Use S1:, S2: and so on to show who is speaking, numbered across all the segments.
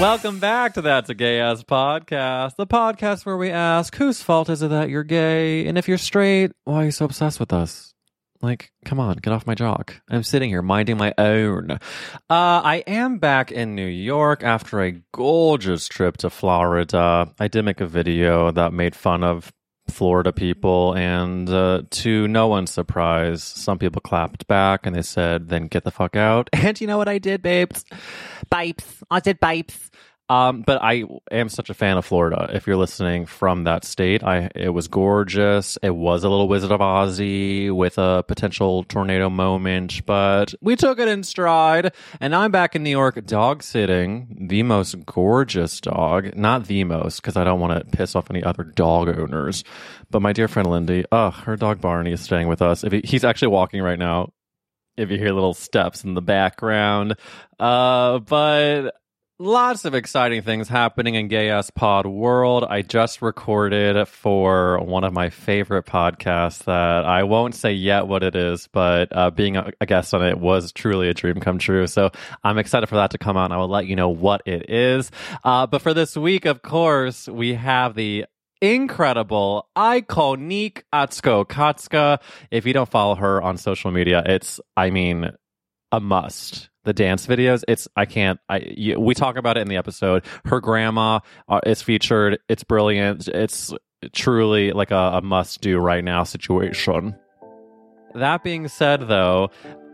S1: Welcome back to That's a Gay Ass Podcast, the podcast where we ask whose fault is it that you're gay, and if you're straight, why are you so obsessed with us? Like, come on, get off my jock. I'm sitting here minding my own. Uh, I am back in New York after a gorgeous trip to Florida. I did make a video that made fun of Florida people, and uh, to no one's surprise, some people clapped back and they said, then get the fuck out. And you know what I did, babes? Babes. I did babes. Um, but I am such a fan of Florida. If you're listening from that state, I it was gorgeous. It was a little Wizard of Ozzy with a potential tornado moment, but we took it in stride. And I'm back in New York, dog sitting the most gorgeous dog. Not the most, because I don't want to piss off any other dog owners. But my dear friend Lindy, uh, her dog Barney is staying with us. If he, he's actually walking right now, if you hear little steps in the background. Uh, but lots of exciting things happening in Gay Ass Pod world. I just recorded for one of my favorite podcasts that I won't say yet what it is, but uh, being a, a guest on it was truly a dream come true. So I'm excited for that to come out and I will let you know what it is. Uh, but for this week, of course, we have the incredible, iconic Atsuko Okatsuka. If you don't follow her on social media, it's, I mean, a must. The dance videos, it's I can't. I you, we talk about it in the episode. Her grandma uh, is featured. It's brilliant. It's truly like a, a must do right now situation. That being said, though,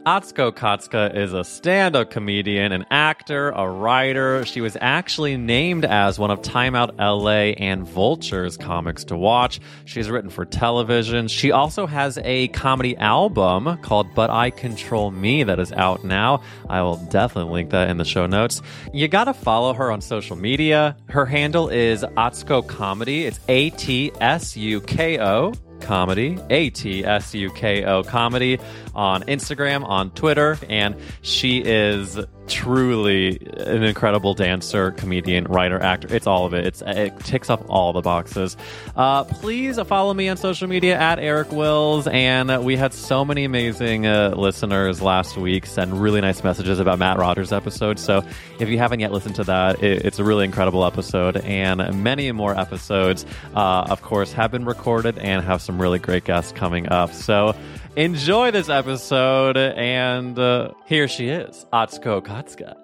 S1: Atsuko Okatsuka is a stand up comedian, an actor, a writer. She was actually named as one of Time Out LA and Vulture's comics to watch. She's written for television. She also has a comedy album called But I Control Me that is out now. I will definitely link that in the show notes. You gotta follow her on social media. Her handle is Atsuko Comedy. It's A T S U K O comedy, A T S U K O comedy on Instagram, on Twitter, and she is truly an incredible dancer, comedian, writer, actor. It's all of it. It's it ticks off all the boxes. Uh, please follow me on social media at Eric Wills. And we had so many amazing uh, listeners last week send really nice messages about Matt Rogers' episode. So if you haven't yet listened to that, it, it's a really incredible episode. And many more episodes, uh, of course, have been recorded and have some really great guests coming up. So enjoy this episode. And uh, here she is, Atsuko Okatsuka.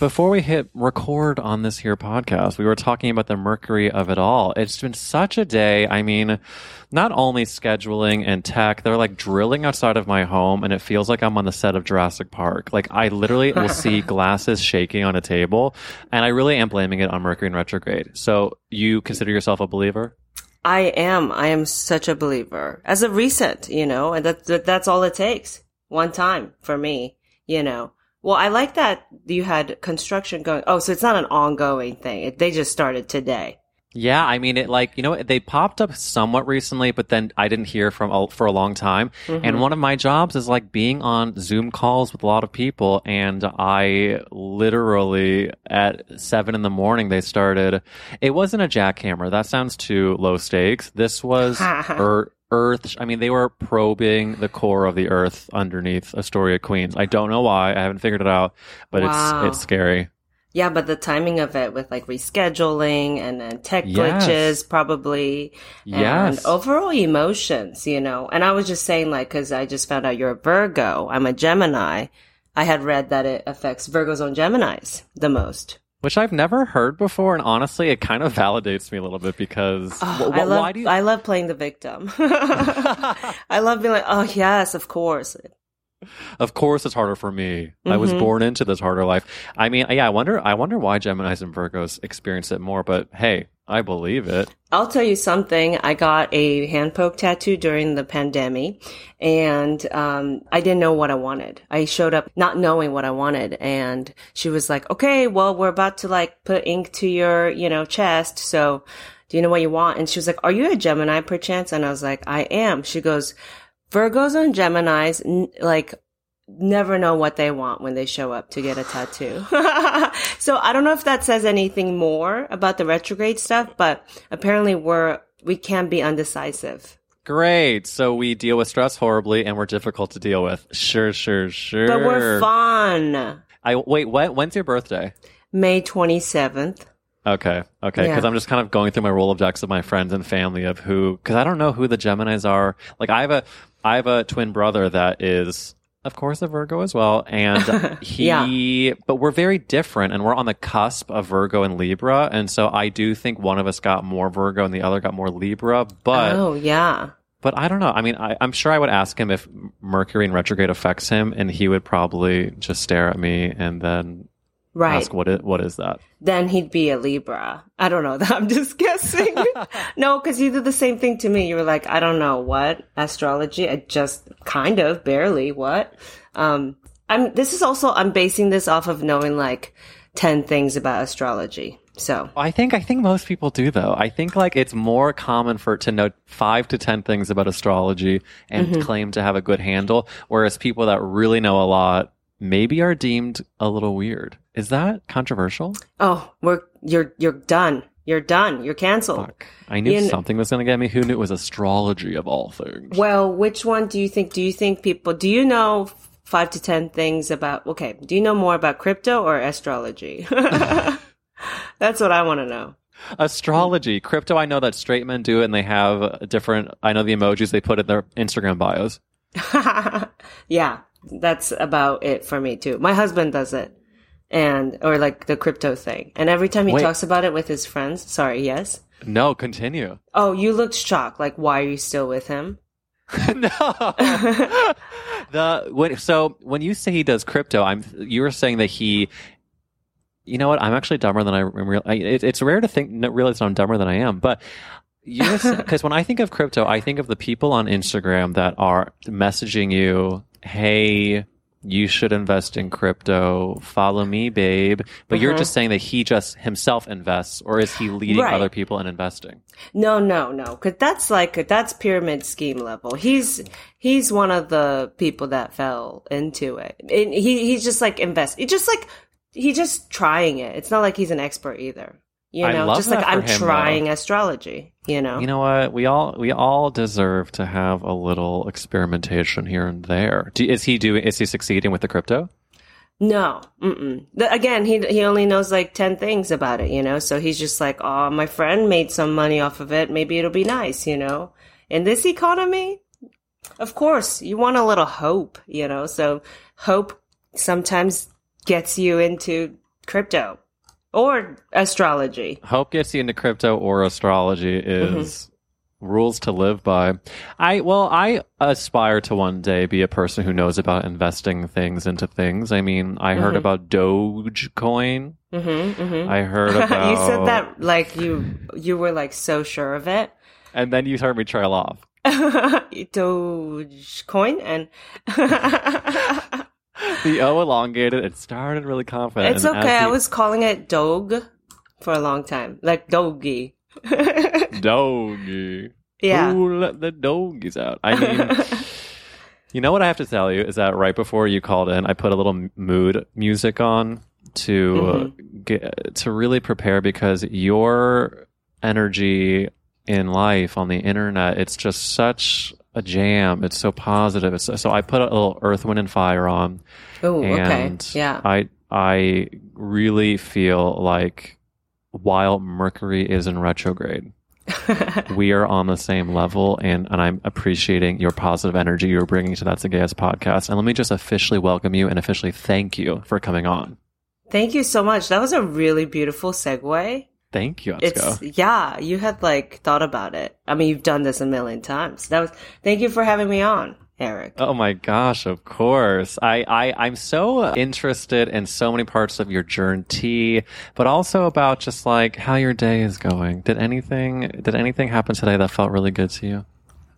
S1: Before we hit record on this here podcast, we were talking about the mercury of it all. It's been such a day. I mean, not only scheduling and tech, they're like drilling outside of my home, and it feels like I'm on the set of Jurassic Park. Like, I literally will see glasses shaking on a table, and I really am blaming it on Mercury in retrograde. So, you consider yourself a believer?
S2: I am. I am such a believer. As a recent, you know, and that, that that's all it takes. One time for me, you know. Well, I like that you had construction going. Oh, so it's not an ongoing thing. They just started today.
S1: Yeah, I mean, it like you know they popped up somewhat recently, but then I didn't hear from a- for a long time.
S2: Mm-hmm.
S1: And one of my jobs is like being on Zoom calls with a lot of people, and I literally at seven in the morning they started. It wasn't a jackhammer. That sounds too low stakes. This was earth. Earth. I mean, they were probing the core of the Earth underneath Astoria, Queens. I don't know why. I haven't figured it out, but
S2: Wow.
S1: it's it's scary.
S2: Yeah, but the timing of it with like rescheduling and then tech
S1: Yes.
S2: glitches probably. And
S1: Yes.
S2: overall emotions, you know. And I was just saying like, cause I just found out you're a Virgo. I'm a Gemini. I had read that it affects Virgos on Geminis the most.
S1: Which I've never heard before, and honestly, it kind of validates me a little bit because oh, wh-
S2: I love,
S1: why do you?
S2: I love playing the victim. I love being like, oh yes, of course.
S1: Of course, it's harder for me. I was
S2: Mhm.
S1: born into this harder life. I mean, yeah, I wonder. I wonder why Gemini's and Virgos experience it more. But hey, I believe it.
S2: I'll tell you something. I got a hand poke tattoo during the pandemic and um, I didn't know what I wanted. I showed up not knowing what I wanted and she was like, okay, well, we're about to like put ink to your, you know, chest. So do you know what you want? And she was like, are you a Gemini perchance? And I was like, I am. She goes, Virgos and Geminis, n- like, never know what they want when they show up to get a tattoo. so I don't know if that says anything more about the retrograde stuff, but apparently we're, we can be undecisive.
S1: Great. So we deal with stress horribly, and we're difficult to deal with. Sure, sure, sure.
S2: But we're fun.
S1: I wait. What? When's your birthday?
S2: May 27th.
S1: Okay, okay. Because
S2: Yeah.
S1: I'm just kind of going through my Rolodex of my friends and family of who, because I don't know who the Gemini's are. Like I have a, I have a twin brother that is, of course, a Virgo as well, and he, but we're very different, and we're on the cusp of Virgo and Libra, and so I do think one of us got more Virgo and the other got more Libra, but.
S2: oh, yeah.
S1: But I don't know. I mean, I, I'm sure I would ask him if Mercury in retrograde affects him, and he would probably just stare at me and then
S2: Right.
S1: ask, "What is what is that?"
S2: then he'd be a Libra. I don't know. I'm just guessing. no, because you did the same thing to me. You were like, I don't know what astrology. I just kind of barely what. Um, I'm. This is also I'm basing this off of knowing like ten things about astrology. So
S1: I think I think most people do though. I think like it's more common for to know five to ten things about astrology and
S2: Mm-hmm.
S1: claim to have a good handle, whereas people that really know a lot maybe are deemed a little weird. Is that controversial?
S2: oh, we're you're you're done. You're done. You're canceled.
S1: Fuck. I knew something was going to get me. Who knew it was astrology of all things?
S2: Well, which one do you think? Do you think people? Do you know five to ten things about? Okay, do you know more about crypto or astrology? That's what I want to know.
S1: Astrology, crypto. I know that straight men do it, and they have different. I know the emojis they put in their Instagram bios.
S2: yeah, that's about it for me too. My husband does it. And, or like the crypto thing. And every time he
S1: Wait.
S2: talks about it with his friends, sorry, yes.
S1: No, continue.
S2: Oh, you looked shocked. Like, why are you still with him?
S1: no. the when so when you say he does crypto, I'm you were saying that he. You know what? I'm actually dumber than I real. It, it's rare to think realize I'm dumber than I am, but. Because when I think of crypto, I think of the people on Instagram that are messaging you, "Hey, you should invest in crypto. Follow me, babe." But you're
S2: Mhm.
S1: just saying that he just himself invests, or is he leading
S2: Right.
S1: other people in investing?
S2: No, no, no. Cause that's like, that's pyramid scheme level. He's, he's one of the people that fell into it. And he, he's just like invest, it's just like, he's just trying it. It's not like he's an expert either. You
S1: I
S2: know,
S1: love
S2: just like I'm
S1: him, though.
S2: trying astrology, you know?
S1: You know what? We all we all deserve to have a little experimentation here and there. Do, is he doing? Is he succeeding with the crypto?
S2: No. The, again, he he only knows like ten things about it, you know. So he's just like, oh, my friend made some money off of it. Maybe it'll be nice, you know. In this economy, of course, you want a little hope, you know. So hope sometimes gets you into crypto or astrology.
S1: Hope gets you into crypto or astrology is rules to live by. I well, I aspire to one day be a person who knows about investing things into things. I mean, I heard
S2: Mhm.
S1: about Dogecoin.
S2: Mm-hmm, mm-hmm.
S1: I heard about
S2: you said that like you you were like so sure of it.
S1: and then you heard me trail off.
S2: Dogecoin and
S1: The O elongated. It started really confident.
S2: it's okay.
S1: as
S2: I was calling it dog for a long time, like doggy.
S1: doggy.
S2: yeah.
S1: Who let the doggies out? I mean, you know what I have to tell you is that right before you called in, I put a little mood music on to uh, get to really prepare because your energy in life on the internet, it's just such a jam. It's so positive. It's, so I put a little Earth, Wind, and Fire on,
S2: Oh, okay. Yeah.
S1: I I really feel like while Mercury is in retrograde we are on the same level and, and I'm appreciating your positive energy you're bringing to That's the Gay Ass podcast. And let me just officially welcome you and officially thank you for coming on.
S2: Thank you so much. That was a really beautiful segue.
S1: Thank you,
S2: It's yeah, you had like thought about it. I mean, you've done this a million times. That was thank you for having me on, Eric.
S1: Oh my gosh, of course. I, I, I'm so interested in so many parts of your journey, but also about just like how your day is going. Did anything, did anything happen today that felt really good to you?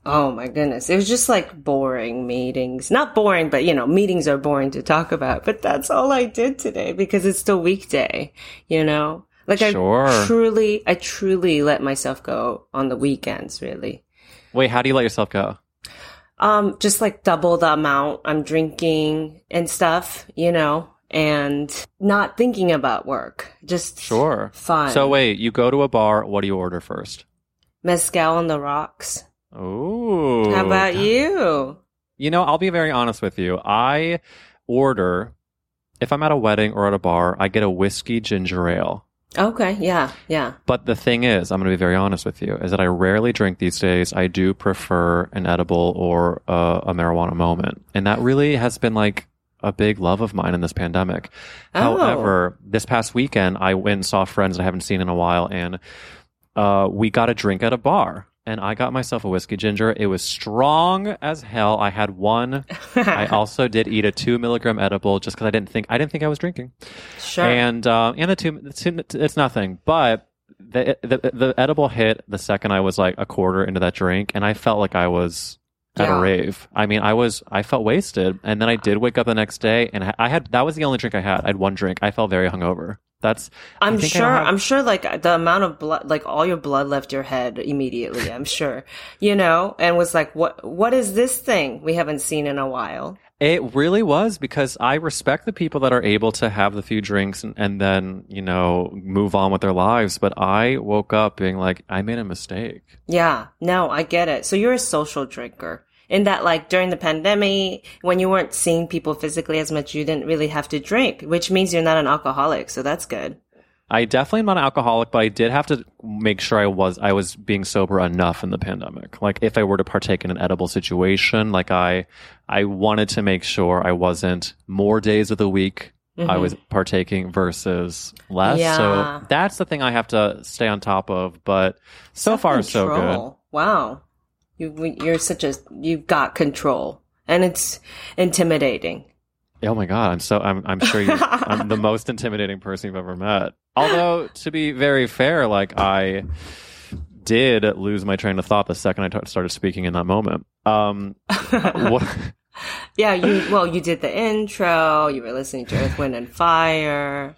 S2: Oh my goodness. It was just like boring meetings. Not boring, but you know, meetings are boring to talk about. But that's all I did today because it's the weekday, you know? Like
S1: Sure.
S2: I truly, I truly let myself go on the weekends, really.
S1: Wait, how do you let yourself go?
S2: Um, just like double the amount I'm drinking and stuff, you know, and not thinking about work. Just
S1: Sure.
S2: fun.
S1: So wait, you go to a bar. What do you order first?
S2: Mezcal on the rocks.
S1: Oh,
S2: How about you?
S1: You know, I'll be very honest with you. I order if I'm at a wedding or at a bar, I get a whiskey ginger ale.
S2: Okay, yeah, yeah.
S1: But the thing is, I'm going to be very honest with you, is that I rarely drink these days. I do prefer an edible or a, a marijuana moment. And that really has been like a big love of mine in this pandemic.
S2: Oh.
S1: However, this past weekend, I went and saw friends that I haven't seen in a while, and uh, we got a drink at a bar. And I got myself a whiskey ginger. It was strong as hell. I had one. I also did eat a two milligram edible just because I didn't think I didn't think I was drinking.
S2: Sure.
S1: And uh, and the two, the two, it's nothing. But the, the the edible hit the second I was like a quarter into that drink, and I felt like I was at
S2: Yeah.
S1: a rave. I mean, I was I felt wasted, and then I did wake up the next day, and I- I had that was the only drink I had. I had one drink. I felt very hungover. That's
S2: I'm sure.
S1: have-
S2: I'm sure. Like the amount of blood, like all your blood left your head immediately. I'm sure. You know, and was like, "What? What is this thing we haven't seen in a while?"
S1: It really was because I respect the people that are able to have the few drinks and, and then, you know, move on with their lives. But I woke up being like, I made a mistake.
S2: Yeah. No, I get it. So you're a social drinker. In that, like during the pandemic, when you weren't seeing people physically as much, you didn't really have to drink, which means you're not an alcoholic. So that's good.
S1: I definitely am not an alcoholic, but I did have to make sure I was I was being sober enough in the pandemic. Like if I were to partake in an edible situation, like I I wanted to make sure I wasn't more days of the week I mm-hmm. was partaking versus less.
S2: Yeah.
S1: So that's the thing I have to stay on top of. But so far so good.
S2: Wow. You, you're such a, you've got control and it's intimidating.
S1: Oh my god, I'm so I'm I'm sure you I'm the most intimidating person you've ever met. Although to be very fair, like I did lose my train of thought the second I t- started speaking in that moment. Um what,
S2: Yeah, you well, you did the intro. You were listening to Earth, Wind, and Fire.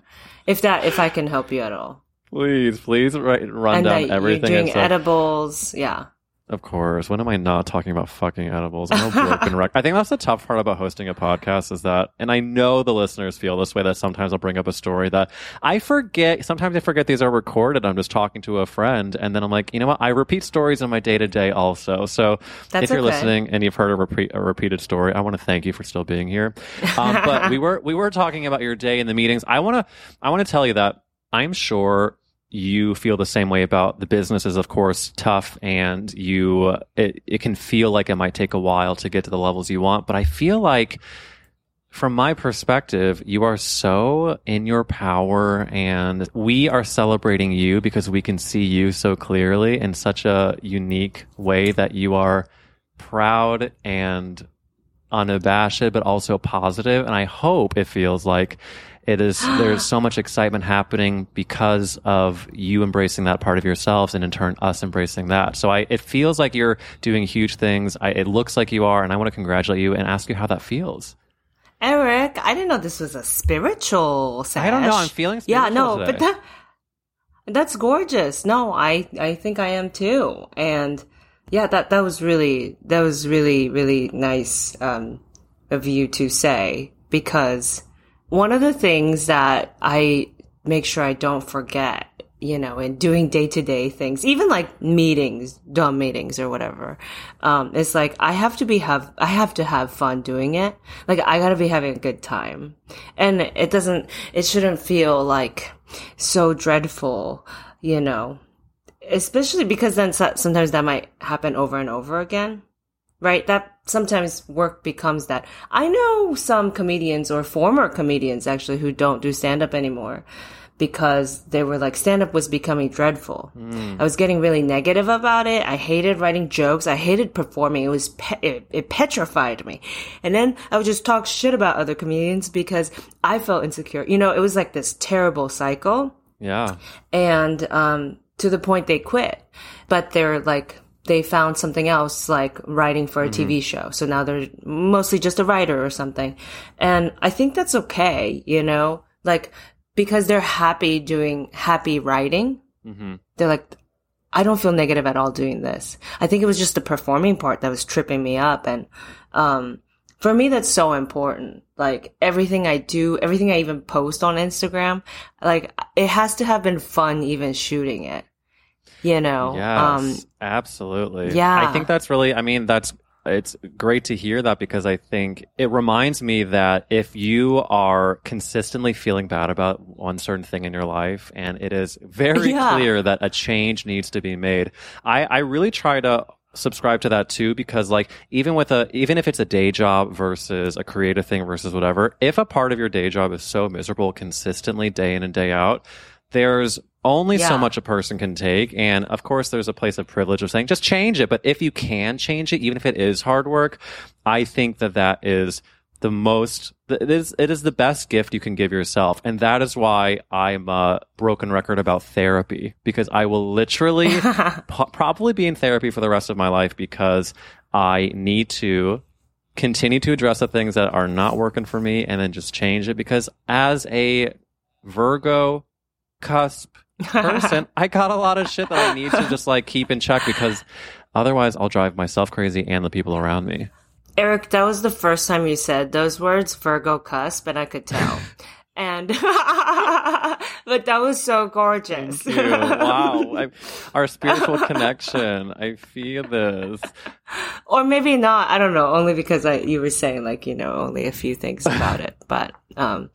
S2: If that, if I can help you at all,
S1: please please write, run
S2: and
S1: down everything
S2: you're doing edibles. Yeah,
S1: Of course. When am I not talking about fucking edibles? I'm a broken wreck. I think that's the tough part about hosting a podcast is that, and I know the listeners feel this way, that sometimes I'll bring up a story that I forget. Sometimes I forget these are recorded. I'm just talking to a friend. And then I'm like, you know what? I repeat stories in my day to day also. So
S2: That's
S1: if you're
S2: okay.
S1: listening and you've heard a, repeat, a repeated story, I want to thank you for still being here. Um, but we were, we were talking about your day in the meetings. I want to, I want to tell you that I'm sure you feel the same way about the business is of course tough and you it, it can feel like it might take a while to get to the levels you want but i feel like from my perspective you are so in your power and we are celebrating you because we can see you so clearly in such a unique way that you are proud and unabashed but also positive. And i hope it feels like it is there's so much excitement happening because of you embracing that part of yourselves and in turn us embracing that so i it feels like you're doing huge things I, it looks like you are and i want to congratulate you and ask you how that feels
S2: Eric, I didn't know this was a spiritual sesh.
S1: I don't know, I'm feeling
S2: Yeah, no,
S1: spiritual
S2: but that that's gorgeous. No, I I think I am too. And yeah, that that was really that was really really nice um of you to say because one of the things that I make sure I don't forget, you know, in doing day to day things, even like meetings, dumb meetings or whatever, um, it's like I have to be have I have to have fun doing it. Like I gotta be having a good time, and it doesn't. It shouldn't feel like so dreadful, you know. Especially because then sometimes that might happen over and over again right? That sometimes work becomes that. I know some comedians or former comedians actually who don't do stand up anymore because they were like stand up was becoming dreadful. I was getting really negative about it. I hated writing jokes. I hated performing. It was pe- it, it petrified me. And then I would just talk shit about other comedians because I felt insecure. You know, it was like this terrible cycle
S1: yeah
S2: and um, to the point they quit. But they're like they found something else, like writing for a TV show. So now they're mostly just a writer or something, and I think that's okay. You know, like because they're happy doing happy writing.
S1: hmm
S2: They're like. I don't feel negative at all doing this. I think it was just the performing part that was tripping me up. And, um, for me, that's so important. Like everything I do, everything I even post on Instagram, like it has to have been fun even shooting it. You know? Um,
S1: Yes, absolutely.
S2: yeah.
S1: I think that's really, I mean, that's, it's great to hear that because I think it reminds me that if you are consistently feeling bad about one certain thing in your life and it is very
S2: Yeah.
S1: clear that a change needs to be made, I, I really try to subscribe to that too because like even with a even if it's a day job versus a creative thing versus whatever if a part of your day job is so miserable consistently day in and day out there's only so much a person can take and of course there's a place of privilege of saying just change it. But if you can change it even if it is hard work i think that that is the most it is it is the best gift you can give yourself. And that is why i'm a broken record about therapy because i will literally po- probably be in therapy for the rest of my life because i need to continue to address the things that are not working for me and then just change it. Because as a virgo cusp person i got a lot of shit that i need to just like keep in check because otherwise i'll drive myself crazy and the people around me
S2: Eric, that was the first time you said those words, Virgo cusp, and I could tell. and, but that was so gorgeous.
S1: Thank you. wow I, our spiritual connection i feel this
S2: or maybe not. I don't know. Only because I you were saying like you know only a few things about it, but um,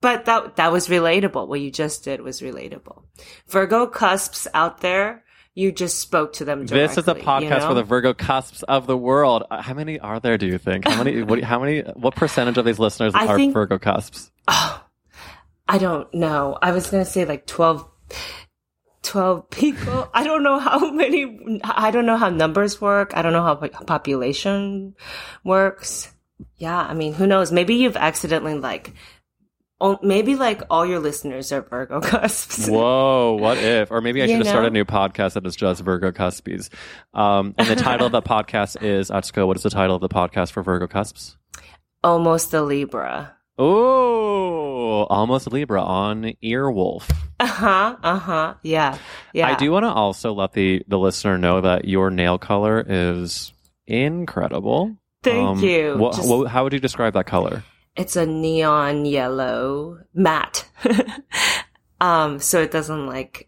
S2: but that that was relatable. What you just did was relatable. Virgo cusps out there, you just spoke to them. Directly,
S1: this is a podcast
S2: you know?
S1: for the Virgo cusps of the world. Uh, How many are there? Do you think? How many? what, how many? What percentage of these listeners
S2: I
S1: are
S2: think-
S1: Virgo cusps?
S2: I don't know. I was gonna say like 12, 12 people. I don't know how many. I don't know how numbers work. I don't know how population works. Yeah, I mean, who knows? Maybe you've accidentally like, oh, maybe like all your listeners are Virgo cusps.
S1: Whoa! What if? Or maybe I
S2: You
S1: should have started a new podcast that is just Virgo cuspies. Um, and the title of the podcast is Atsuko. What is the title of the podcast for Virgo cusps?
S2: Almost a Libra.
S1: Oh, almost a Libra on Earwolf.
S2: Uh huh. Uh huh. Yeah. Yeah.
S1: I do want to also let the the listener know that your nail color is incredible.
S2: Thank
S1: Um,
S2: you.
S1: What,
S2: Just-
S1: what, how would you describe that color?
S2: It's a neon yellow matte. um, so it doesn't like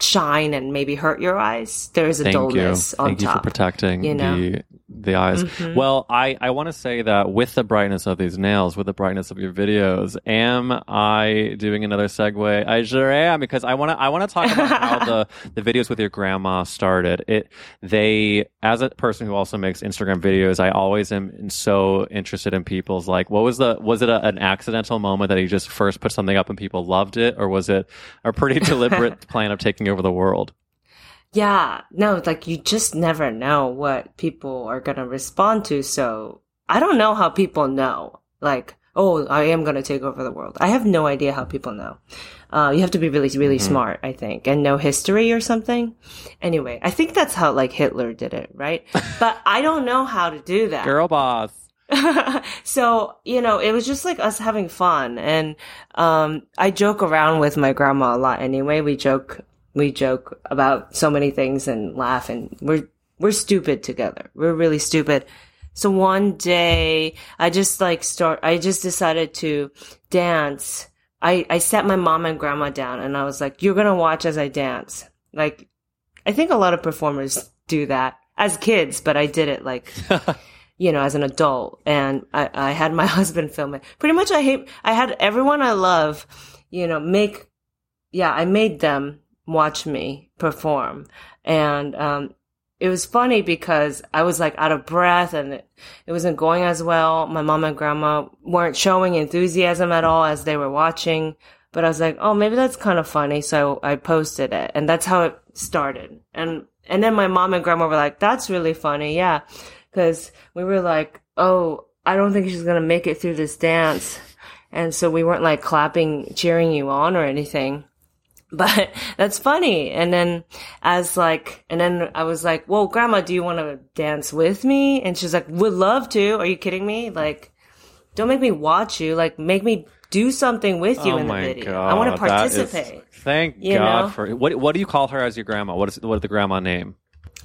S2: shine and maybe hurt your eyes. There is a
S1: Thank you.
S2: dullness on top.
S1: Thank you for protecting
S2: you know?
S1: the the eyes.
S2: Mhm.
S1: Well, I, I want to say that with the brightness of these nails, with the brightness of your videos, am I doing another segue? I sure am because I want to I want to talk about how the the videos with your grandma started. It they as a person who also makes Instagram videos, I always am so interested in people's like what was the was it a, an accidental moment that you just first put something up and people loved it or was it a pretty deliberate plan of taking over the world?
S2: Yeah, no, like you just never know what people are going to respond to. So I don't know how people know. Like, oh, I am going to take over the world. I have no idea how people know. Uh, you have to be really, really mm-hmm. smart, I think, and know history or something. Anyway, I think that's how like Hitler did it, right? but I don't know how to do that.
S1: Girl boss.
S2: so, you know, it was just like us having fun. And, um, I joke around with my grandma a lot anyway. We joke, we joke about so many things and laugh and we're, we're stupid together. We're really stupid. So one day I just like start, I just decided to dance. I, I sat my mom and grandma down and I was like, you're going to watch as I dance. Like, I think a lot of performers do that as kids, but I did it like, you know, as an adult and I, I had my husband film it. Pretty much I hate, I had everyone I love, you know, make, yeah, I made them watch me perform. And, um, it was funny because I was like out of breath and it, it, wasn't going as well. My mom and grandma weren't showing enthusiasm at all as they were watching. But I was like, oh, maybe that's kind of funny. So I posted it and that's how it started. And, and then my mom and grandma were like, that's really funny. Yeah. Cause we were like, oh, I don't think she's going to make it through this dance. And so we weren't like clapping, cheering you on or anything but that's funny. And then as like, and then I was like, well, grandma, do you want to dance with me? And she's like, would love to. Are you kidding me? Like, don't make me watch you. Like, make me do something with you
S1: oh
S2: in the video.
S1: God,
S2: I want to participate.
S1: Is, thank you God know? for what. What do you call her as your grandma? What is what is the grandma name?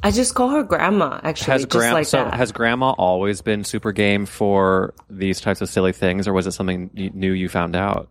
S2: I just call her grandma. Actually, has just like
S1: so
S2: that.
S1: has grandma always been super game for these types of silly things, or was it something new you found out?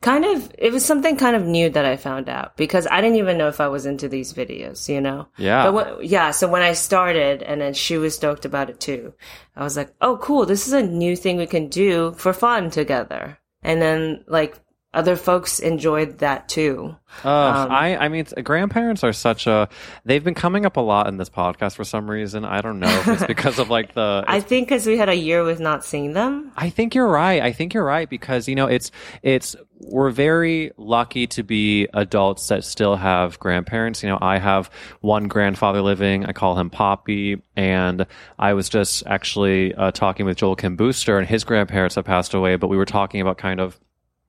S2: Kind of, it was something kind of new that I found out because I didn't even know if I was into these videos, you know?
S1: Yeah.
S2: But yeah, so when I started and then she was stoked about it too, I was like, oh, cool. This is a new thing we can do for fun together. And then like other folks enjoyed that too.
S1: Uh, um, I, I mean, grandparents are such a. They've been coming up a lot in this podcast for some reason. I don't know if it's because of like the.
S2: I think because we had a year with not seeing them.
S1: I think you're right. I think you're right because you know it's it's we're very lucky to be adults that still have grandparents. You know, I have one grandfather living. I call him Poppy, and I was just actually uh, talking with Joel Kim Booster, and his grandparents have passed away. But we were talking about kind of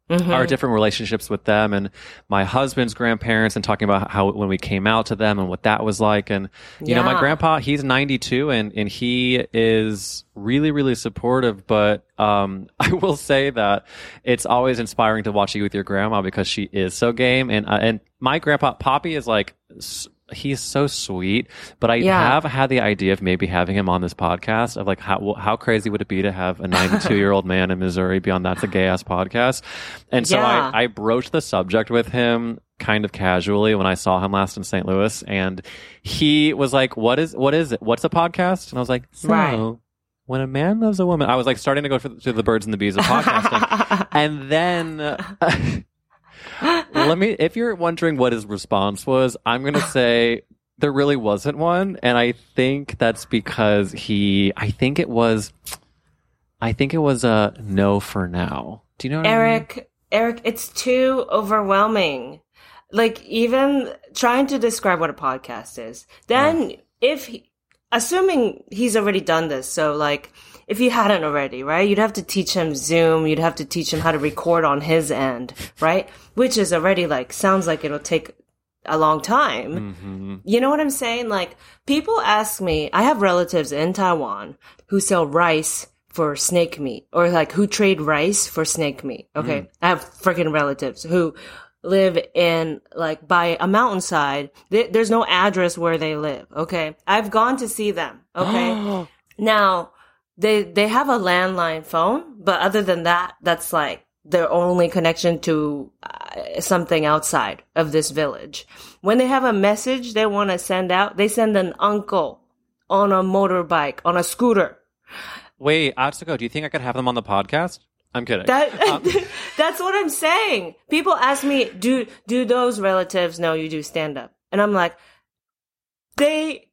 S1: Mm-hmm. our different relationships with them and my husband's grandparents and talking about how when we came out to them and what that was like and you yeah. know my grandpa he's 92 and and he is really really supportive but um I will say that it's always inspiring to watch you with your grandma because she is so game and uh, and my grandpa Poppy is like he's so sweet. But I yeah. have had the idea of maybe having him on this podcast of like how how crazy would it be to have a 92 year old man in Missouri be on that's a gay ass podcast. And so yeah. I, I broached the subject with him kind of casually when I saw him last in St. Louis, and he was like, "What is what is it? What's a podcast?" And I was like, "So." Right. When a man loves a woman, I was like starting to go through the birds and the bees of podcasting, and then let me, if you're wondering what his response was, I'm going to say there really wasn't one. And I think that's because he, I think it was, I think it was a no for now. Do you know
S2: Eric,
S1: I mean?
S2: Eric, it's too overwhelming. Like even trying to describe what a podcast is. Then yeah. if, he, assuming he's already done this, so like, if you hadn't already, right? You'd have to teach him Zoom. You'd have to teach him how to record on his end, right? Which is already like, sounds like it'll take a long time. Mm-hmm. You know what I'm saying? Like, people ask me, I have relatives in Taiwan who sell rice for snake meat or like who trade rice for snake meat. Okay. Mm. I have freaking relatives who live in like by a mountainside. There's no address where they live. Okay. I've gone to see them. Okay. now, they they have a landline phone, but other than that, that's like their only connection to uh, something outside of this village. When they have a message they want to send out, they send an uncle on a motorbike, on a scooter.
S1: Wait, Atsuko, do you think I could have them on the podcast? I'm kidding.
S2: That, um, that's what I'm saying. People ask me, do do those relatives know you do stand up? And I'm like, they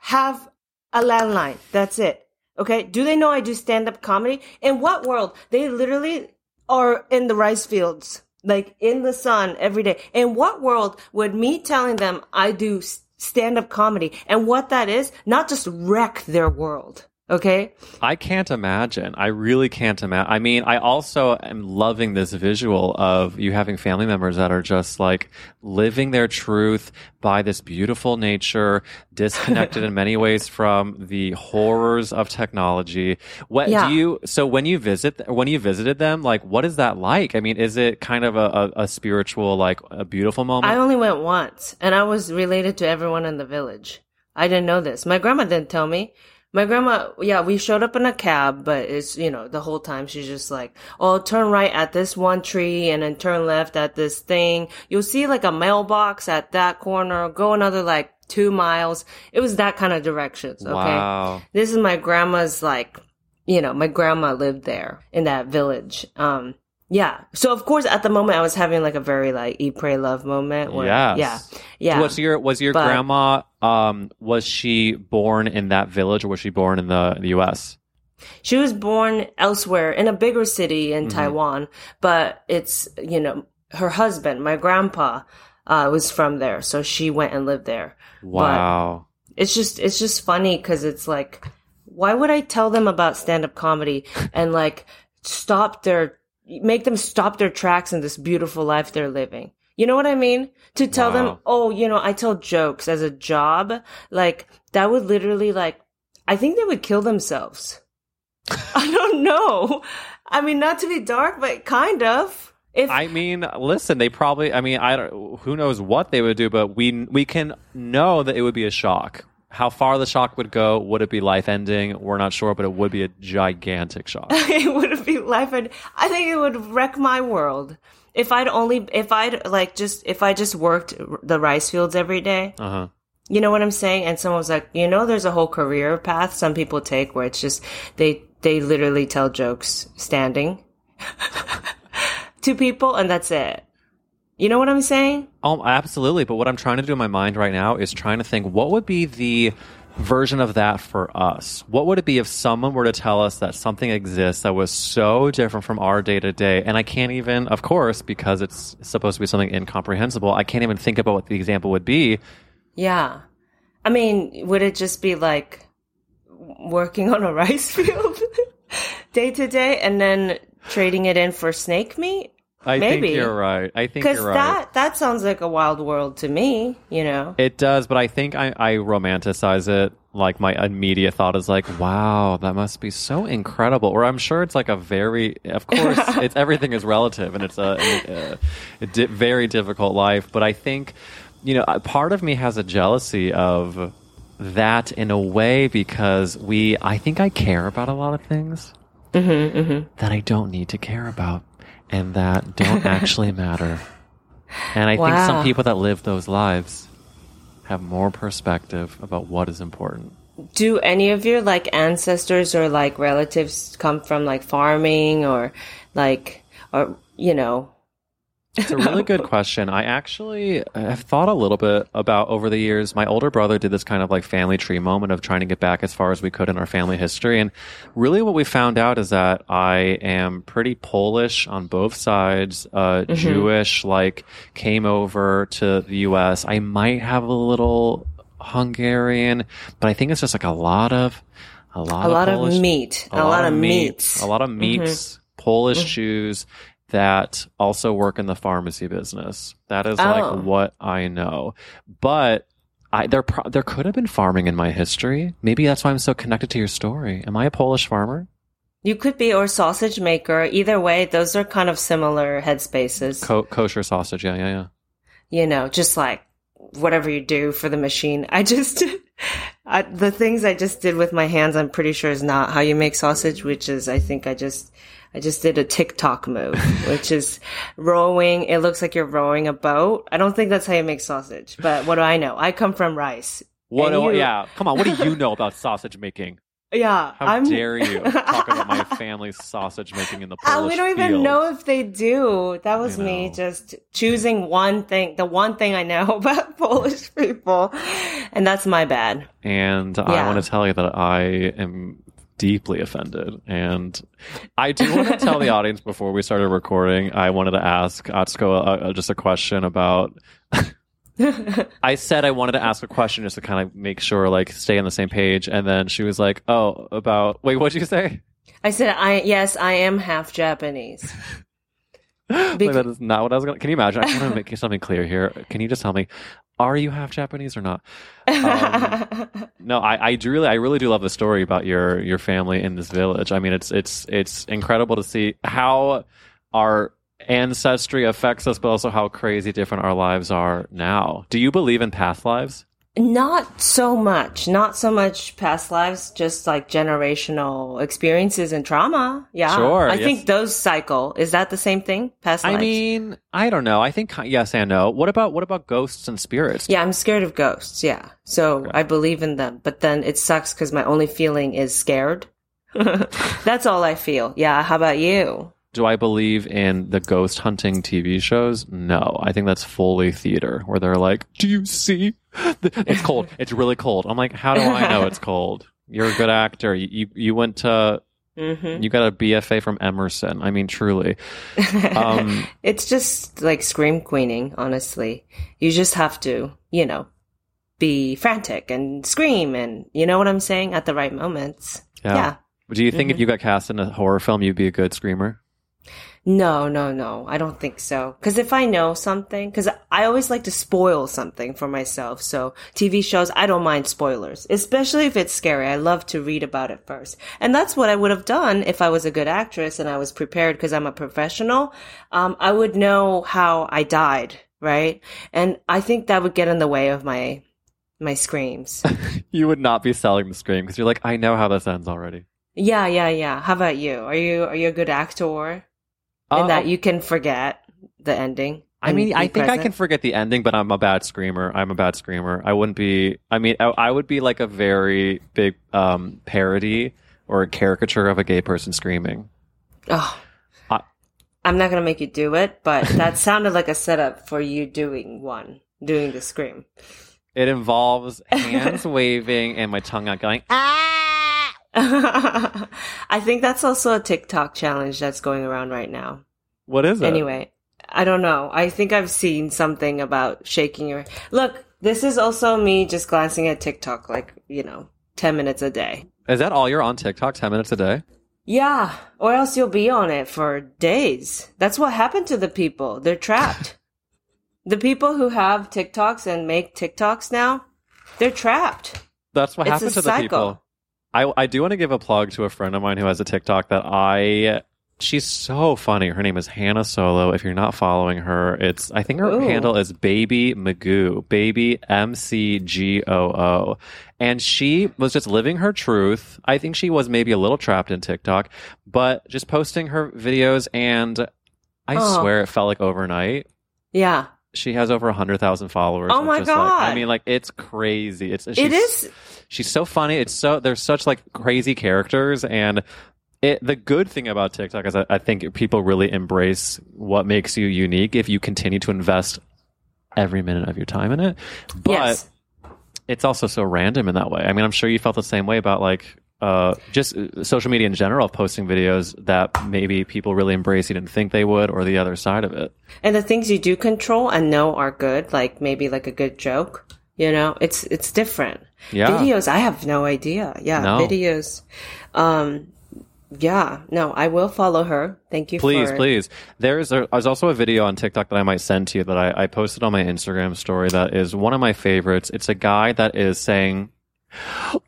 S2: have a landline. That's it. Okay. Do they know I do stand up comedy? In what world? They literally are in the rice fields, like in the sun every day. In what world would me telling them I do stand up comedy and what that is, not just wreck their world? Okay.
S1: I can't imagine. I really can't imagine. I mean, I also am loving this visual of you having family members that are just like living their truth by this beautiful nature, disconnected in many ways from the horrors of technology. What
S2: Yeah.
S1: do you, so when you visit, when you visited them, like, what is that like? I mean, is it kind of a, a, a spiritual, like a beautiful moment?
S2: I only went once and I was related to everyone in the village. I didn't know this. My grandma didn't tell me. My grandma, yeah, we showed up in a cab, but it's, you know, the whole time she's just like, oh, turn right at this one tree and then turn left at this thing. You'll see like a mailbox at that corner. Go another like two miles. It was that kind of directions. Okay.
S1: Wow.
S2: This is my grandma's like, you know, my grandma lived there in that village. Um, yeah. So of course at the moment I was having like a very like eat, pray, love moment where,
S1: Yes.
S2: yeah, yeah.
S1: Was your was your
S2: But-
S1: grandma um was she born in that village or was she born in the, the US?
S2: She was born elsewhere in a bigger city in
S1: Mhm.
S2: Taiwan, but it's, you know, her husband, my grandpa, uh, was from there. So she went and lived there.
S1: Wow.
S2: It's just, it's just funny because it's like, why would I tell them about stand up comedy and like stop their, make them stop their tracks in this beautiful life they're living? You know what I mean? To tell them, oh, you know, I tell jokes as a job, like that would literally like, I think they would kill themselves. I don't know. I mean, not to be dark, but kind of. If
S1: I mean, listen, they probably I mean, I don't who knows what they would do, but we we can know that it would be a shock. How far the shock would go, would it be life ending? We're not sure, but it would be a gigantic shock.
S2: it would be life and I think it would wreck my world. If I'd only, if I'd like just, if I just worked the rice fields every day,
S1: Uh-huh.
S2: you know what I'm saying? And someone was like, you know, there's a whole career path some people take where it's just, they, they literally tell jokes standing to people and that's it. You know what I'm saying?
S1: Oh, absolutely. But what I'm trying to do in my mind right now is trying to think what would be the version of that for us? What would it be if someone were to tell us that something exists that was so different from our day to day? And I can't even, of course, because it's supposed to be something incomprehensible, I can't even think about what the example would be.
S2: Yeah. I mean, would it just be like working on a rice field day to day and then trading it in for snake meat?
S1: I
S2: Maybe.
S1: think you're right. I think
S2: Because
S1: you're right.
S2: that that sounds like a wild world to me. You know.
S1: It does, but I think I, I romanticize it. Like my immediate thought is like, wow, that must be so incredible. Or I'm sure it's like a very, of course, it's everything is relative, and it's a, a, a di- very difficult life. But I think, you know, part of me has a jealousy of that in a way because we, I think I care about a lot of things mm-hmm, mm-hmm. that I don't need to care about, and that don't actually matter. And I think some people that live those lives have more perspective about what is important.
S2: Do any of your like ancestors or like relatives come from like farming or like or you know?
S1: It's a really good question. I actually have thought a little bit about over the years. My older brother did this kind of like family tree moment of trying to get back as far as we could in our family history. And really what we found out is that I am pretty Polish on both sides, uh, Jewish, like came over to the US. I might have a little Hungarian, but I think it's just like a lot of, a lot,
S2: A
S1: of,
S2: lot of meat, a lot of
S1: meats,
S2: meats. Mm-hmm.
S1: a lot of meats, Polish Jews that also work in the pharmacy business. That is
S2: Oh.
S1: like what I know. But I there pro- there could have been farming in my history. Maybe that's why I'm so connected to your story. Am I a Polish farmer?
S2: You could be or sausage maker. Either way, those are kind of similar headspaces.
S1: Co- kosher sausage. Yeah, yeah, yeah.
S2: you know, just like whatever you do for the machine. I just, I, the things I just did with my hands, I'm pretty sure is not how you make sausage, which is, I think I just, I just did a TikTok move, which is rowing. It looks like you're rowing a boat. I don't think that's how you make sausage, but what do I know? I come from rice.
S1: What? Do-
S2: you-
S1: yeah. Come on. What do you know about sausage making?
S2: Yeah.
S1: How
S2: I'm,
S1: dare you talk about my family's sausage making in the Polish
S2: Uh, we don't even
S1: fields.
S2: know if they do. That was me just choosing one thing, the one thing I know about Polish people. And that's my bad.
S1: And I want to tell you that I am deeply offended. And I do want to tell the audience before we started recording, I wanted to ask Atsuko uh, uh, just a question about I said I wanted to ask a question just to kind of make sure, like, stay on the same page. And then she was like, "Oh, about wait, what'd you say?"
S2: I said, "I yes, I am half Japanese."
S1: Like, that is not what I was going. to Can you imagine? I want to make something clear here. Can you just tell me, are you half Japanese or not? Um, no, I, I do really, I really do love the story about your your family in this village. I mean, it's it's it's incredible to see how our ancestry affects us, but also how crazy different our lives are now. Do you believe in past lives?
S2: Not so much. Not so much past lives, just like generational experiences and trauma. Yeah.
S1: Sure,
S2: I
S1: yes.
S2: think those cycle. Is that the same thing? Past
S1: I
S2: lives?
S1: mean, I don't know. I think yes and no. What about what about ghosts and spirits?
S2: yeah, I'm scared of ghosts. Yeah. So I believe in them, but then it sucks because my only feeling is scared. That's all I feel. Yeah. How about you?
S1: Do I believe in the ghost hunting TV shows? No. I think that's fully theater where they're like, "Do you see? It's cold. It's really cold." I'm like, "How do I know it's cold?" You're a good actor. You you, you went to
S2: hmm
S1: you got a BFA from Emerson. I mean, truly. Um,
S2: it's just like scream queening, honestly. You just have to, you know, be frantic and scream and you know what I'm saying at the right moments.
S1: yeah.
S2: Yeah.
S1: Do you think if you got cast in a horror film, you'd be a good screamer?
S2: No, no, no. I don't think so. Cause if I know something, cause I always like to spoil something for myself. So TV shows, I don't mind spoilers, especially if it's scary. I love to read about it first. And that's what I would have done if I was a good actress and I was prepared cause I'm a professional. Um, I would know how I died, right? And I think that would get in the way of my, my screams.
S1: You would not be selling the scream because you're like, I know how this ends already.
S2: yeah, yeah, yeah. How about you? Are you, are you a good actor? In
S1: Uh,
S2: that you can forget the ending?
S1: I mean, I think I can forget the ending, but I'm a bad screamer. I'm a bad screamer. I wouldn't be. I mean, I, I would be like a very big um, parody or a caricature of a gay person screaming.
S2: Oh,
S1: I-
S2: I'm not gonna make you do it, but that sounded like a setup for you doing one, doing the scream.
S1: It involves hands waving and my tongue out going.
S2: I think that's also a TikTok challenge that's going around right now.
S1: What is it?
S2: Anyway, I don't know. I think I've seen something about shaking your. Look, this is also me just glancing at TikTok, like you know, ten minutes a day.
S1: is that all you're on TikTok? Ten minutes a day?
S2: Yeah, or else you'll be on it for days. That's what happened to the people. They're trapped. the people who have TikToks and make TikToks now, they're trapped.
S1: That's what
S2: It's
S1: happened to the
S2: cycle.
S1: people. I I do want to give a plug to a friend of mine who has a TikTok that I. She's so funny. Her name is Hannah Solo. If you're not following her, it's I think her
S2: Ooh.
S1: handle is Baby Magoo, Baby M C G O O, and she was just living her truth. I think she was maybe a little trapped in TikTok, but just posting her videos, and I
S2: Oh.
S1: swear it felt like overnight.
S2: Yeah,
S1: She has over hundred thousand followers.
S2: Oh my
S1: just, like- I mean, like it's crazy. It's she's-
S2: is.
S1: she's so funny. It's so there's such like crazy characters, and it the good thing about TikTok is I, I think people really embrace what makes you unique if you continue to invest every minute of your time in it. But
S2: yes.
S1: it's also so random in that way. I mean, I'm sure you felt the same way about like uh, just uh, social media in general, of posting videos that maybe people really embrace you didn't think they would, or the other side of it.
S2: And the things you do control and know are good, like maybe like a good joke. You know, it's it's different.
S1: Yeah.
S2: Videos, I have no idea. Yeah,
S1: No.
S2: videos. Um, yeah, no, I will follow her. Thank you.
S1: Please,
S2: for
S1: please. There's a, there's also a video on TikTok that I might send to you that I, I posted on my Instagram story that is one of my favorites. It's a guy that is saying,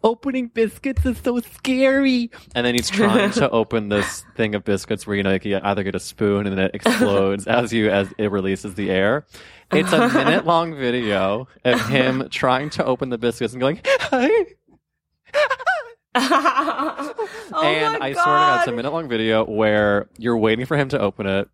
S1: "Opening biscuits is so scary," and then he's trying to open this thing of biscuits where you know you either get a spoon and then it explodes as you as it releases the air. It's a minute long video of him trying to open the biscuits and going, "Hi."
S2: oh
S1: and I swear to God, it's a minute long video where you're waiting for him to open it.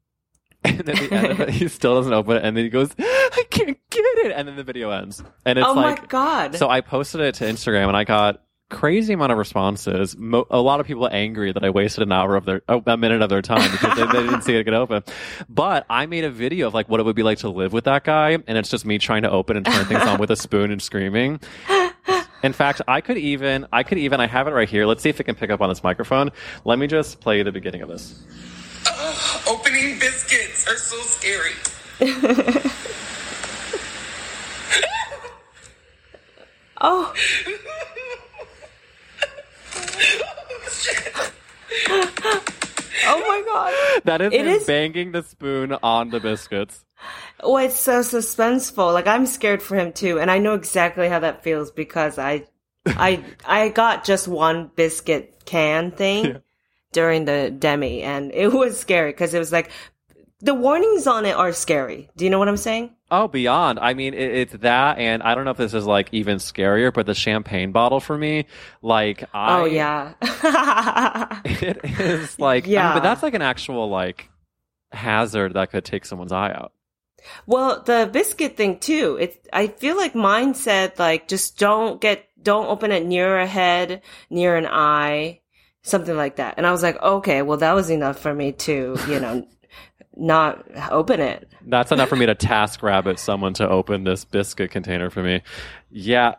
S1: And then the end of it, he still doesn't open it. And then he goes, I can't get it. And then the video ends. And it's
S2: oh
S1: like, oh like,
S2: my god!
S1: so I posted it to Instagram and I got crazy amount of responses. Mo- a lot of people angry that I wasted an hour of their, oh, a minute of their time because they, they didn't see it get open. But I made a video of like what it would be like to live with that guy. And it's just me trying to open and turn things on with a spoon and screaming. In fact, I could even, I could even, I have it right here. Let's see if it can pick up on this microphone. Let me just play the beginning of this.
S3: Ugh, opening biscuits are so scary.
S2: Oh. oh my god.
S1: That is
S2: It
S1: him
S2: is-
S1: banging the spoon on the biscuits.
S2: Oh, it's so suspenseful. Like I'm scared for him too, and I know exactly how that feels because I, I, I got just one biscuit can thing during the demi, and it was scary because it was like the warnings on it are scary. Do you know what I'm saying?
S1: Oh, beyond. I mean, it, it's that, and I don't know if this is like even scarier, but the champagne bottle for me, like, I,
S2: oh yeah.
S1: it is like, yeah,
S2: Yeah.
S1: but that's like an actual like hazard that could take someone's eye out.
S2: Well, the biscuit thing too. It I feel like mine said like just don't get don't open it near a head, near an eye, something like that. And I was like, okay, well that was enough for me to, you know, not open it.
S1: That's enough for me to TaskRabbit someone to open this biscuit container for me. Yeah.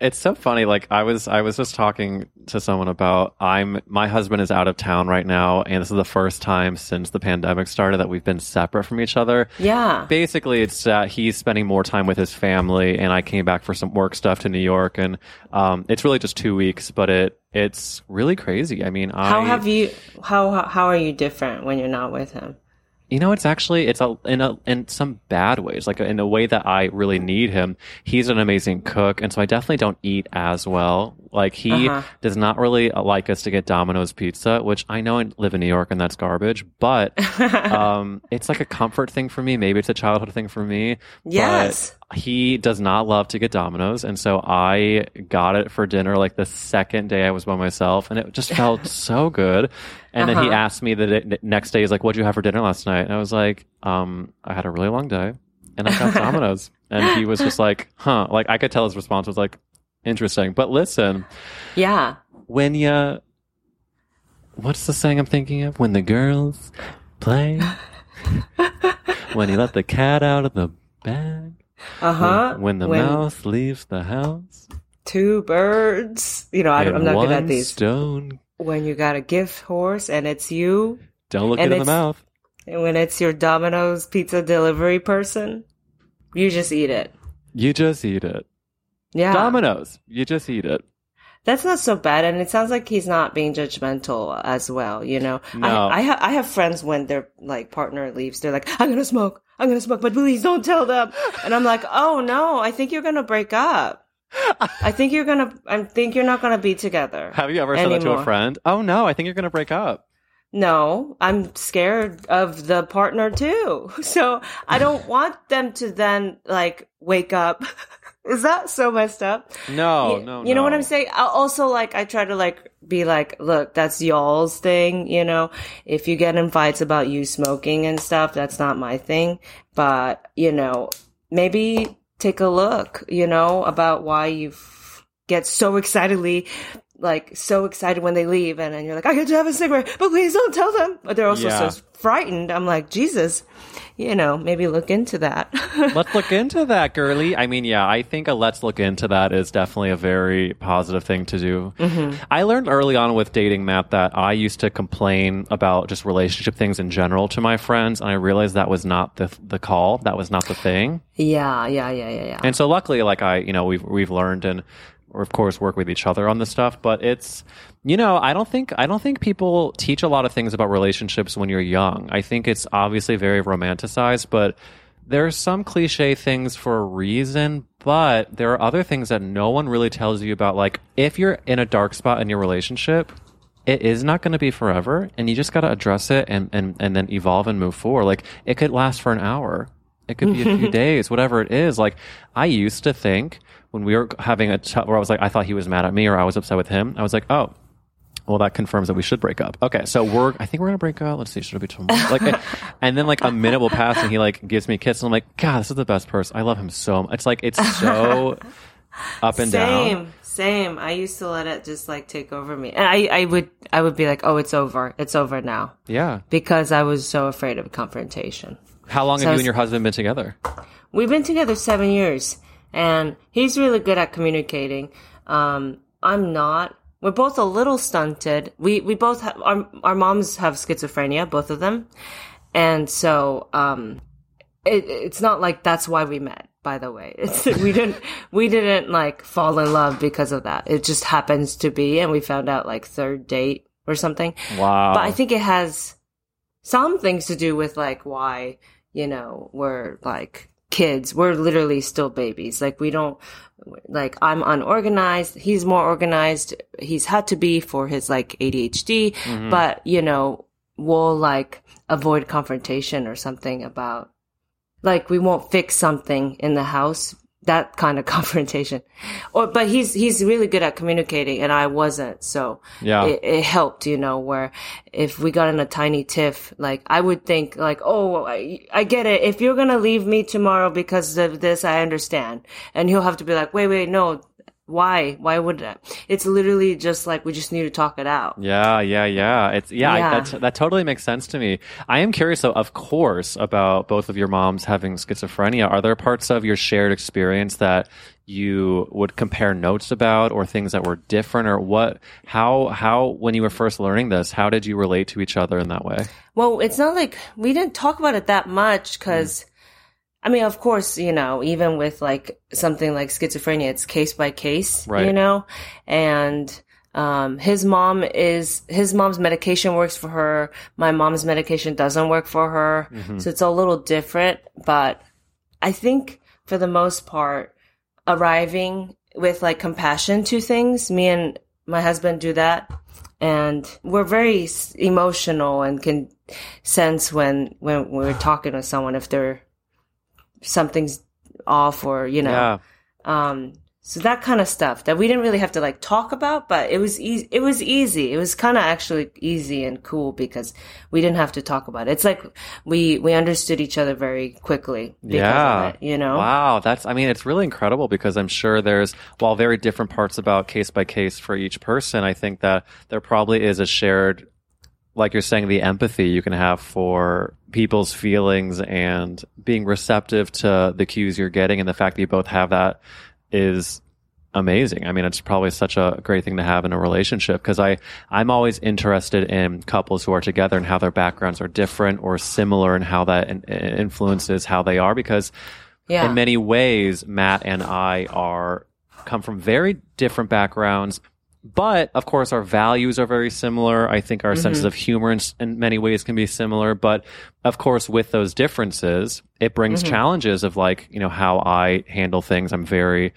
S1: It's so funny. Like I was, I was just talking to someone about I'm, my husband is out of town right now. And this is the first time since the pandemic started that we've been separate from each other.
S2: Yeah.
S1: Basically, it's uh, he's spending more time with his family, and I came back for some work stuff to New York, and um, it's really just two weeks, but it it's really crazy. I mean, I
S2: How have you how- how are you different when you're not with him?
S1: You know, it's actually it's a in a in some bad ways, like in a way that I really need him. He's an amazing cook, and so I definitely don't eat as well. Like he
S2: Uh-huh.
S1: does not really like us to get Domino's pizza, which I know I live in New York and that's garbage, but um, it's like a comfort thing for me. Maybe it's a childhood thing for me. but
S2: Yes.
S1: he does not love to get Domino's, and so I got it for dinner like the second day I was by myself, and it just felt so good. And then he
S2: Uh-huh.
S1: asked me the next day, he's like, "What'd you have for dinner last night?" And I was like, um, "I had a really long day, and I got Domino's." and he was just like, "Huh?" Like I could tell his response was like, "Interesting." But listen,
S2: Yeah.
S1: when you, what's the saying I'm thinking of? When the girls play, when you let the cat out of the bag.
S2: Uh-huh.
S1: When, when the
S2: When-
S1: mouse leaves the house.
S2: Two birds. You know, I, I'm not good at these.
S1: stone.
S2: When you got a gift horse and it's you,
S1: Don't look it in the mouth.
S2: and when it's your Domino's pizza delivery person, you just eat it.
S1: You just eat it.
S2: Yeah.
S1: Dominoes. You just eat it.
S2: That's not so bad, and it sounds like he's not being judgmental as well. You know,
S1: No.
S2: I I, ha- I have friends when their like partner leaves, they're like, "I'm gonna smoke, I'm gonna smoke, but please don't tell them." And I'm like, "Oh no, I think you're gonna break up. I think you're gonna, I think you're not gonna be together."
S1: Have you ever said that to a friend? Oh no, I think you're going to break up.
S2: No, I'm scared of the partner too. So I don't want them to then like wake up. Is that so messed up?
S1: No,
S2: you,
S1: no,
S2: you know what. I'm saying? I also like I try to like be like, look, that's y'all's thing, you know. If you get in fights about you smoking and stuff, that's not my thing. But you know, maybe take a look, you know, about why you f- get so excitedly. Like so excited when they leave, and then you're like, "I get to have a cigarette, but please don't tell them." But they're also
S1: Yeah.
S2: so frightened. I'm like, Jesus, you know, maybe look into that.
S1: let's look into that, girly. I mean, yeah, I think a let's look into that is definitely a very positive thing to do.
S2: Mm-hmm.
S1: I learned early on with dating Matt that I used to complain about just relationship things in general to my friends, and I realized that was not the the call. That was not the thing.
S2: yeah, yeah, yeah, yeah, yeah.
S1: And so luckily, like I, you know, we've we've learned and of course work with each other on this stuff. But it's you know, I don't think I don't think people teach a lot of things about relationships when you're young. I think it's obviously very romanticized, but there's some cliche things for a reason, but there are other things that no one really tells you about. Like if you're in a dark spot in your relationship, it is not going to be forever, and you just got to address it and, and and then evolve and move forward. Like it could last for an hour, it could be a few days, whatever it is. Like I used to think when we were having a t- where I was like, I thought he was mad at me or I was upset with him. I was like, oh. Well, that confirms that we should break up. Okay, so we're. I think we're gonna break up. Let's see. Should it be tomorrow? Like, and then like a minute will pass, and he like gives me a kiss, and I'm like, God, this is the best person. I love him so. much. It's like it's so up and
S2: same,
S1: down.
S2: same. Same. I used to let it just like take over me, and I, I would, I would be like, "Oh, it's over. It's over now,"
S1: Yeah.
S2: because I was so afraid of confrontation.
S1: How long
S2: So
S1: have you and your husband been together?
S2: We've been together seven years, and he's really good at communicating. Um, I'm not. We're both a little stunted. We we both have our our moms have schizophrenia, both of them, and so um, it, it's not like that's why we met. by the way. It's, we didn't, we didn't like fall in love because of that. It just happens to be, and we found out like third date or something.
S1: Wow.
S2: But I think it has some things to do with like why, you know, we're like kids. We're literally still babies. Like we don't, like I'm unorganized. He's more organized. He's had to be for his like ADHD,
S1: Mm-hmm.
S2: but you know, we'll like avoid confrontation or something about like we won't fix something in the house that kind of confrontation. Or but he's he's really good at communicating and i wasn't. So
S1: Yeah.
S2: it, it helped you know where if we got in a tiny tiff like i would think like oh I, I get it. If you're gonna leave me tomorrow because of this i understand. And he'll have to be like wait wait no why why would it it's literally just like we just need to talk it out
S1: Yeah, yeah, yeah. It's yeah,
S2: Yeah.
S1: That, that totally makes sense to me. I am curious though, of course, about both of your moms having schizophrenia. Are there parts of your shared experience that you would compare notes about or things that were different or what how how when you were first learning this, how did you relate to each other in that way?
S2: Well, it's not like we didn't talk about it that much because, I mean, of course, you know, even with like something like schizophrenia, it's case by case,
S1: Right.
S2: you know, and, um, his mom is, his mom's medication works for her. My mom's medication doesn't work for her. So it's a little different, but I think for the most part, arriving with like compassion to things, me and my husband do that. And we're very emotional and can sense when, when we're talking to someone if they're, something's off or, you know,
S1: Yeah.
S2: um, so that kind of stuff that we didn't really have to like talk about, but it was easy. It was easy. It was kind of actually easy and cool because we didn't have to talk about it. It's like we we understood each other very quickly. Because
S1: Yeah.
S2: of it, you know.
S1: Wow, that's I mean it's really incredible because I'm sure there's while very different parts about case by case for each person, I think that there probably is a shared like you're saying the empathy you can have for people's feelings and being receptive to the cues you're getting and the fact that you both have that is amazing. I mean, it's probably such a great thing to have in a relationship because I I'm always interested in couples who are together and how their backgrounds are different or similar and how that in, influences how they are because
S2: Yeah.
S1: in many ways Matt and I are come from very different backgrounds but of course our values are very similar i think our mm-hmm. senses of humor in, in many ways can be similar but of course with those differences it brings mm-hmm. challenges of like you know how i handle things i'm very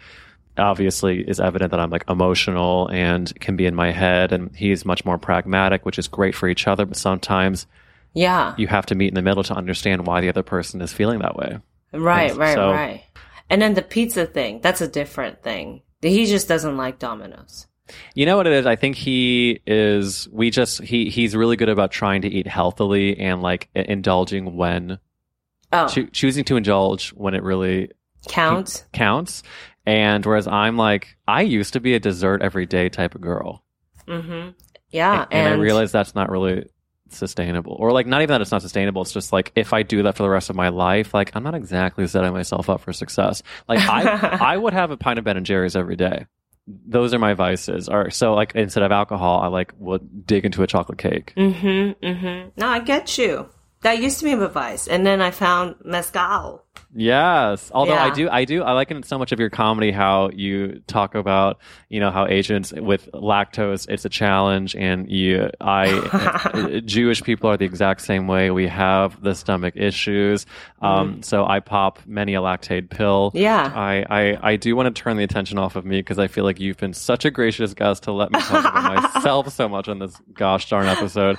S1: obviously is evident that i'm like emotional and can be in my head and he's much more pragmatic which is great for each other but sometimes
S2: yeah.
S1: you have to meet in the middle to understand why the other person is feeling that way
S2: Right. Right.
S1: So-
S2: right. And then the pizza thing. That's a different thing. He just doesn't like Domino's.
S1: You know what it is? I think he is. We just he he's really good about trying to eat healthily and like indulging when
S2: Oh,
S1: choo- choosing to indulge when it really
S2: counts.
S1: counts. And whereas I'm like, I used to be a dessert every day type of girl,
S2: Mm-hmm. Yeah.
S1: and, I realize that's not really sustainable. Or like, not even that it's not sustainable. It's just like if I do that for the rest of my life, like I'm not exactly setting myself up for success. Like I I would have a pint of Ben and Jerry's every day. Those are my vices. Or so like instead of alcohol, I like would dig into a chocolate cake.
S2: Mm-hmm. Mm-hmm. No, I get you. That used to be my vice, and then I found mezcal.
S1: Yes. Although I do, I do, I like in so much of your comedy how you talk about, you know, how Asians with lactose, it's a challenge, and you, I, Jewish people are the exact same way. We have the stomach issues, um, so I pop many a Lactaid pill.
S2: Yeah.
S1: I, I, I do want to turn the attention off of me because I feel like you've been such a gracious guest to let me talk about myself so much on this gosh darn episode.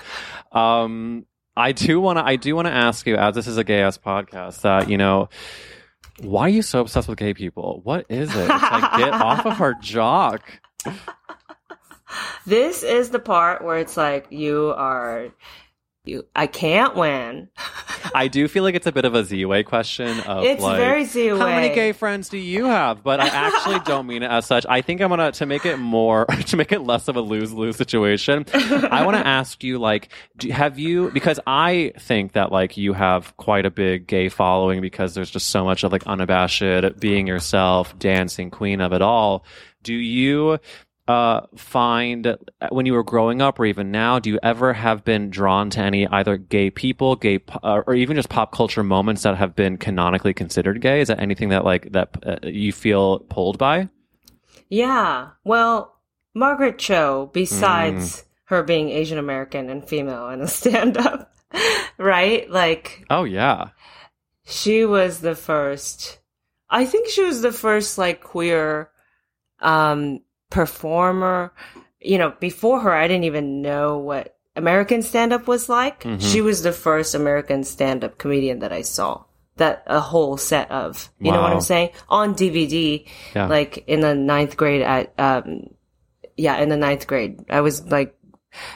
S1: Um, I do want to. I do want to ask you, as this is a gay ass podcast, that you know, why are you so obsessed with gay people? What is it? It's like get off of our jock.
S2: This is the part where it's like you are, you. I can't win.
S1: I do feel like it's a bit of a Z-way question. Of
S2: It's
S1: like,
S2: very Z-way.
S1: How many gay friends do you have? But I actually don't mean it as such. I think I'm gonna to make it more to make it less of a lose lose situation. I want to ask you, like, do, have you? Because I think that like you have quite a big gay following because there's just so much of like unabashed being yourself, dancing, queen of it all. Do you? Uh, find uh, when you were growing up or even now? Do you ever have been drawn to any either gay people, gay, uh, or even just pop culture moments that have been canonically considered gay? Is that anything that like that uh, you feel pulled by?
S2: Yeah. Well, Margaret Cho, besides her being Asian American and female and a stand up, right? Like,
S1: Oh yeah,
S2: she was the first, I think she was the first, like, queer, um, performer. You know, before her, I didn't even know what American stand up was like.
S1: Mhm.
S2: She was the first American stand up comedian that I saw. That a whole set of, you know what I'm saying? On DVD,
S1: yeah.
S2: like in the ninth grade at um yeah in the ninth grade i was like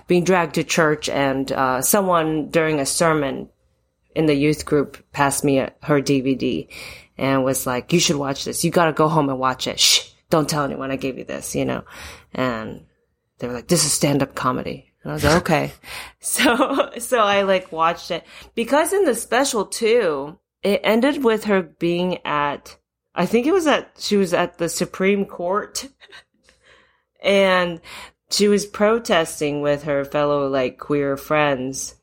S2: being dragged to church and uh someone during a sermon in the youth group passed me a, her dvd and was like you should watch this you gotta go home and watch it shh don't tell anyone i gave you this you know? And they were like this is stand-up comedy. And i was like okay. So so i like watched it. Because in the special too it ended with her being at I think it was at she was at the Supreme Court. And she was protesting with her fellow like queer friends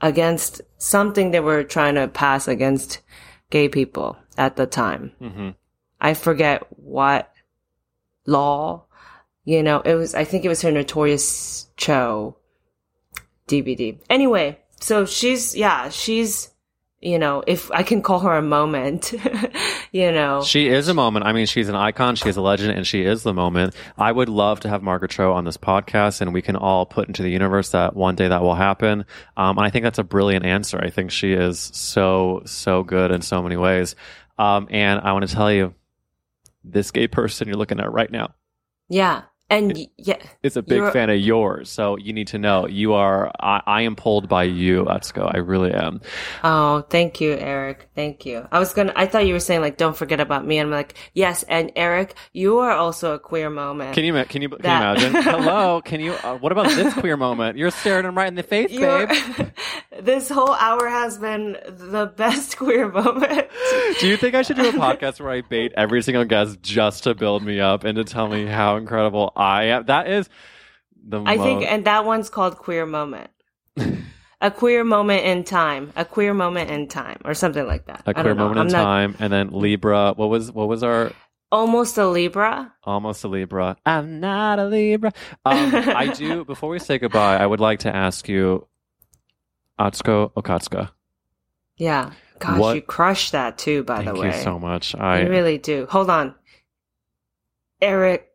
S2: against something they were trying to pass against gay people at the time.
S1: hmm
S2: I forget what law, you know, it was I think it was her Notorious Cho DVD. Anyway, so she's yeah, she's you know, if I can call her a moment, you know.
S1: She is a moment. I mean, she's an icon. She is a legend, and she is the moment. I would love to have Margaret Cho on this podcast, and we can all put into the universe that one day that will happen. Um, and I think that's a brilliant answer. I think she is so so good in so many ways. Um, and I want to tell you, this gay person you're looking at right now
S2: Yeah. And y- yeah,
S1: is a big fan of yours. So you need to know you are. I, I am pulled by you, Atsuko. I really am.
S2: Oh, thank you, Eric. Thank you. I was gonna, I thought you were saying like, don't forget about me. I'm like, yes. And Eric, you are also a queer moment.
S1: Can you can you can you
S2: That-
S1: imagine? Hello, can you? Uh, what about this queer moment? You're staring him right in the face,
S2: You're-
S1: babe.
S2: this whole hour has been the best queer moment.
S1: Do you think I should do a podcast where I bait every single guest just to build me up and to tell me how incredible I am? That is the
S2: I think, and that one's called queer moment. a queer moment in time. A queer moment in time, or something like that.
S1: a queer moment in
S2: I'm not-
S1: time, and then Libra. What was what was our
S2: Almost a Libra.
S1: almost a Libra? I'm not a Libra. Um, I do. Before we say goodbye, I would like to ask you, Atsuko Okatsuka.
S2: Yeah. Gosh,
S1: What-
S2: you crushed that too. By
S1: Thank
S2: the way, Thank
S1: you so much. I
S2: You really do. Hold on. Eric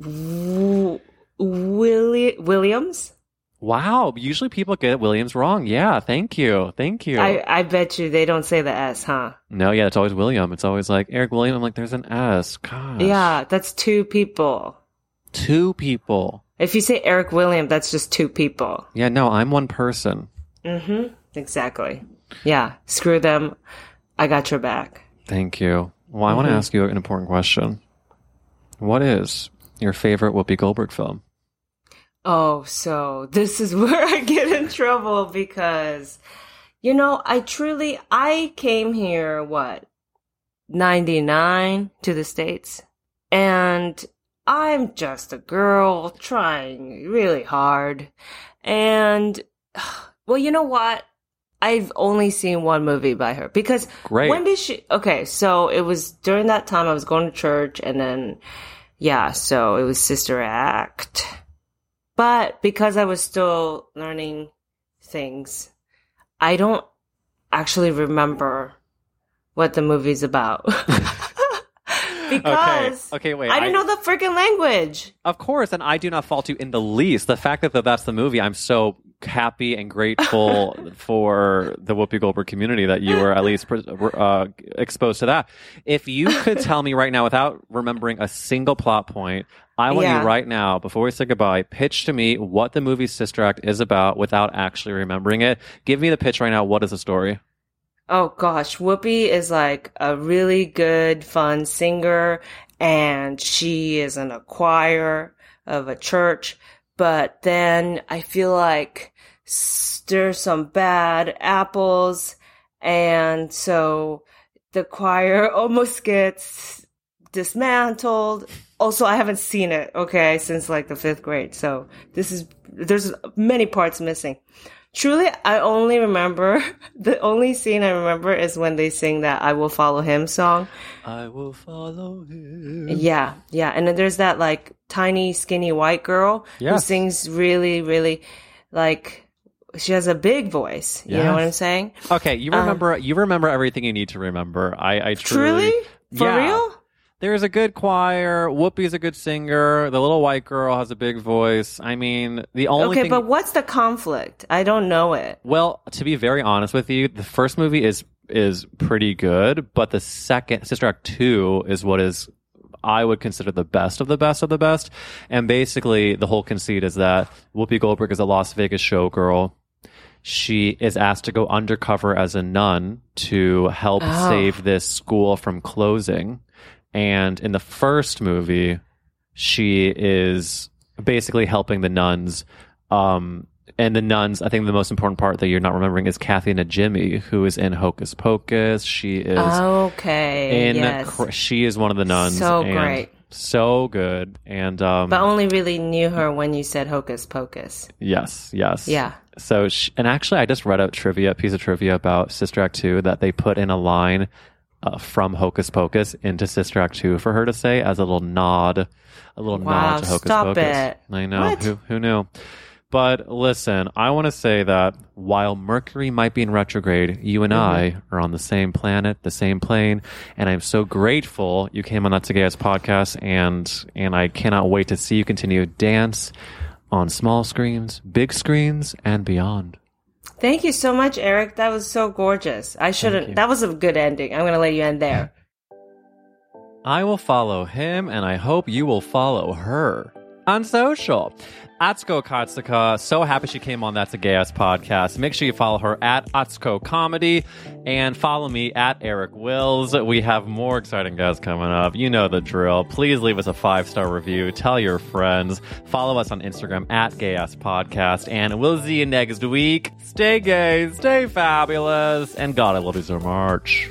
S2: W- Willi- Williams?
S1: wow. Usually people get Williams wrong. Yeah. Thank you. Thank you.
S2: I, I bet you they don't say the S, huh?
S1: No, yeah, it's always William. It's always like Eric William. I'm like, there's an S. Gosh.
S2: Yeah, that's two people.
S1: Two people.
S2: If you say Eric William, that's just two people.
S1: Yeah, no, I'm one person.
S2: Mm-hmm. Exactly. Yeah. Screw them. I got your back.
S1: Thank you. Well, I want to ask you an important question. What is your favorite Whoopi Goldberg film?
S2: Oh, so this is where I get in trouble because, you know, I truly, I came here, what, 99 to the States. And I'm just a girl trying really hard. And, well, you know what? I've only seen one movie by her because
S1: Great.
S2: when did she? Okay, so it was during that time I was going to church, and then yeah, so it was Sister Act. But because I was still learning things, I don't actually remember what the movie's about. because
S1: okay, okay, wait.
S2: I didn't know the freaking language.
S1: Of course, and I do not fault you in the least. The fact that the, that's the movie, I'm so happy and grateful for the Whoopi Goldberg community that you were at least uh, exposed to that. If you could tell me right now, without remembering a single plot point, I want
S2: Yeah.
S1: you right now, before we say goodbye, pitch to me what the movie Sister Act is about without actually remembering it. Give me the pitch right now. What is the story?
S2: Oh gosh, Whoopi is like a really good, fun singer, and she is in a choir of a church. But then I feel like there's some bad apples, and so the choir almost gets dismantled. Also, I haven't seen it, okay, since like the fifth grade. So this is, there's many parts missing. Truly, I only remember, the only scene I remember is when they sing that I Will Follow Him song.
S1: I will follow him.
S2: Yeah, yeah. And then there's that like tiny, skinny white girl who sings really, really like she has a big voice. You know what I'm saying?
S1: Okay, you um, remember you remember everything you need to remember. I, I
S2: Truly?
S1: truly,
S2: For
S1: Yeah.
S2: real?
S1: There's a good choir. Whoopi's a good singer. The little white girl has a big voice. I mean, the only
S2: Okay,
S1: thing.
S2: but what's the conflict? I don't know it.
S1: well, to be very honest with you, the first movie is is pretty good, but the second Sister Act two is what is I would consider the best of the best of the best. And basically, the whole conceit is that Whoopi Goldberg is a Las Vegas showgirl. She is asked to go undercover as a nun to help
S2: Oh.
S1: save this school from closing. And in the first movie, she is basically helping the nuns. Um, and the nuns, I think the most important part that you're not remembering is Kathy Najimy, who is in Hocus Pocus. She is
S2: Okay.
S1: in
S2: yes.
S1: she is one of the nuns.
S2: So great.
S1: so good. And um,
S2: but only really knew her when you said Hocus Pocus.
S1: yes, yes,
S2: Yeah.
S1: So, sh and actually, I just read a trivia piece of trivia about Sister Act Two that they put in a line uh, from Hocus Pocus into Sister Act Two for her to say as a little nod, a little
S2: Wow,
S1: nod to Hocus Pocus.
S2: it.
S1: I know
S2: What?
S1: who who knew. But listen, I want to say that while Mercury might be in retrograde, you and
S2: Mm-hmm.
S1: I are on the same planet, the same plane, and I'm so grateful you came on That's a Gay Ass podcast, and and I cannot wait to see you continue to dance on small screens, big screens, and beyond.
S2: Thank you so much, Eric. That was so gorgeous. I shouldn't. That was a good ending. I'm going to let you end there.
S1: I will follow him, and I hope you will follow her on social. Atsuko Okatsuka, so happy she came on That's a Gay Ass podcast. Make sure you follow her at Atsuko Comedy and follow me at Eric Wills. We have more exciting guests coming up. You know the drill. Please leave us a five star review. Tell your friends. Follow us on Instagram at Gay Ass Podcast. And we'll see you next week. Stay gay, stay fabulous, and God, I love you so much.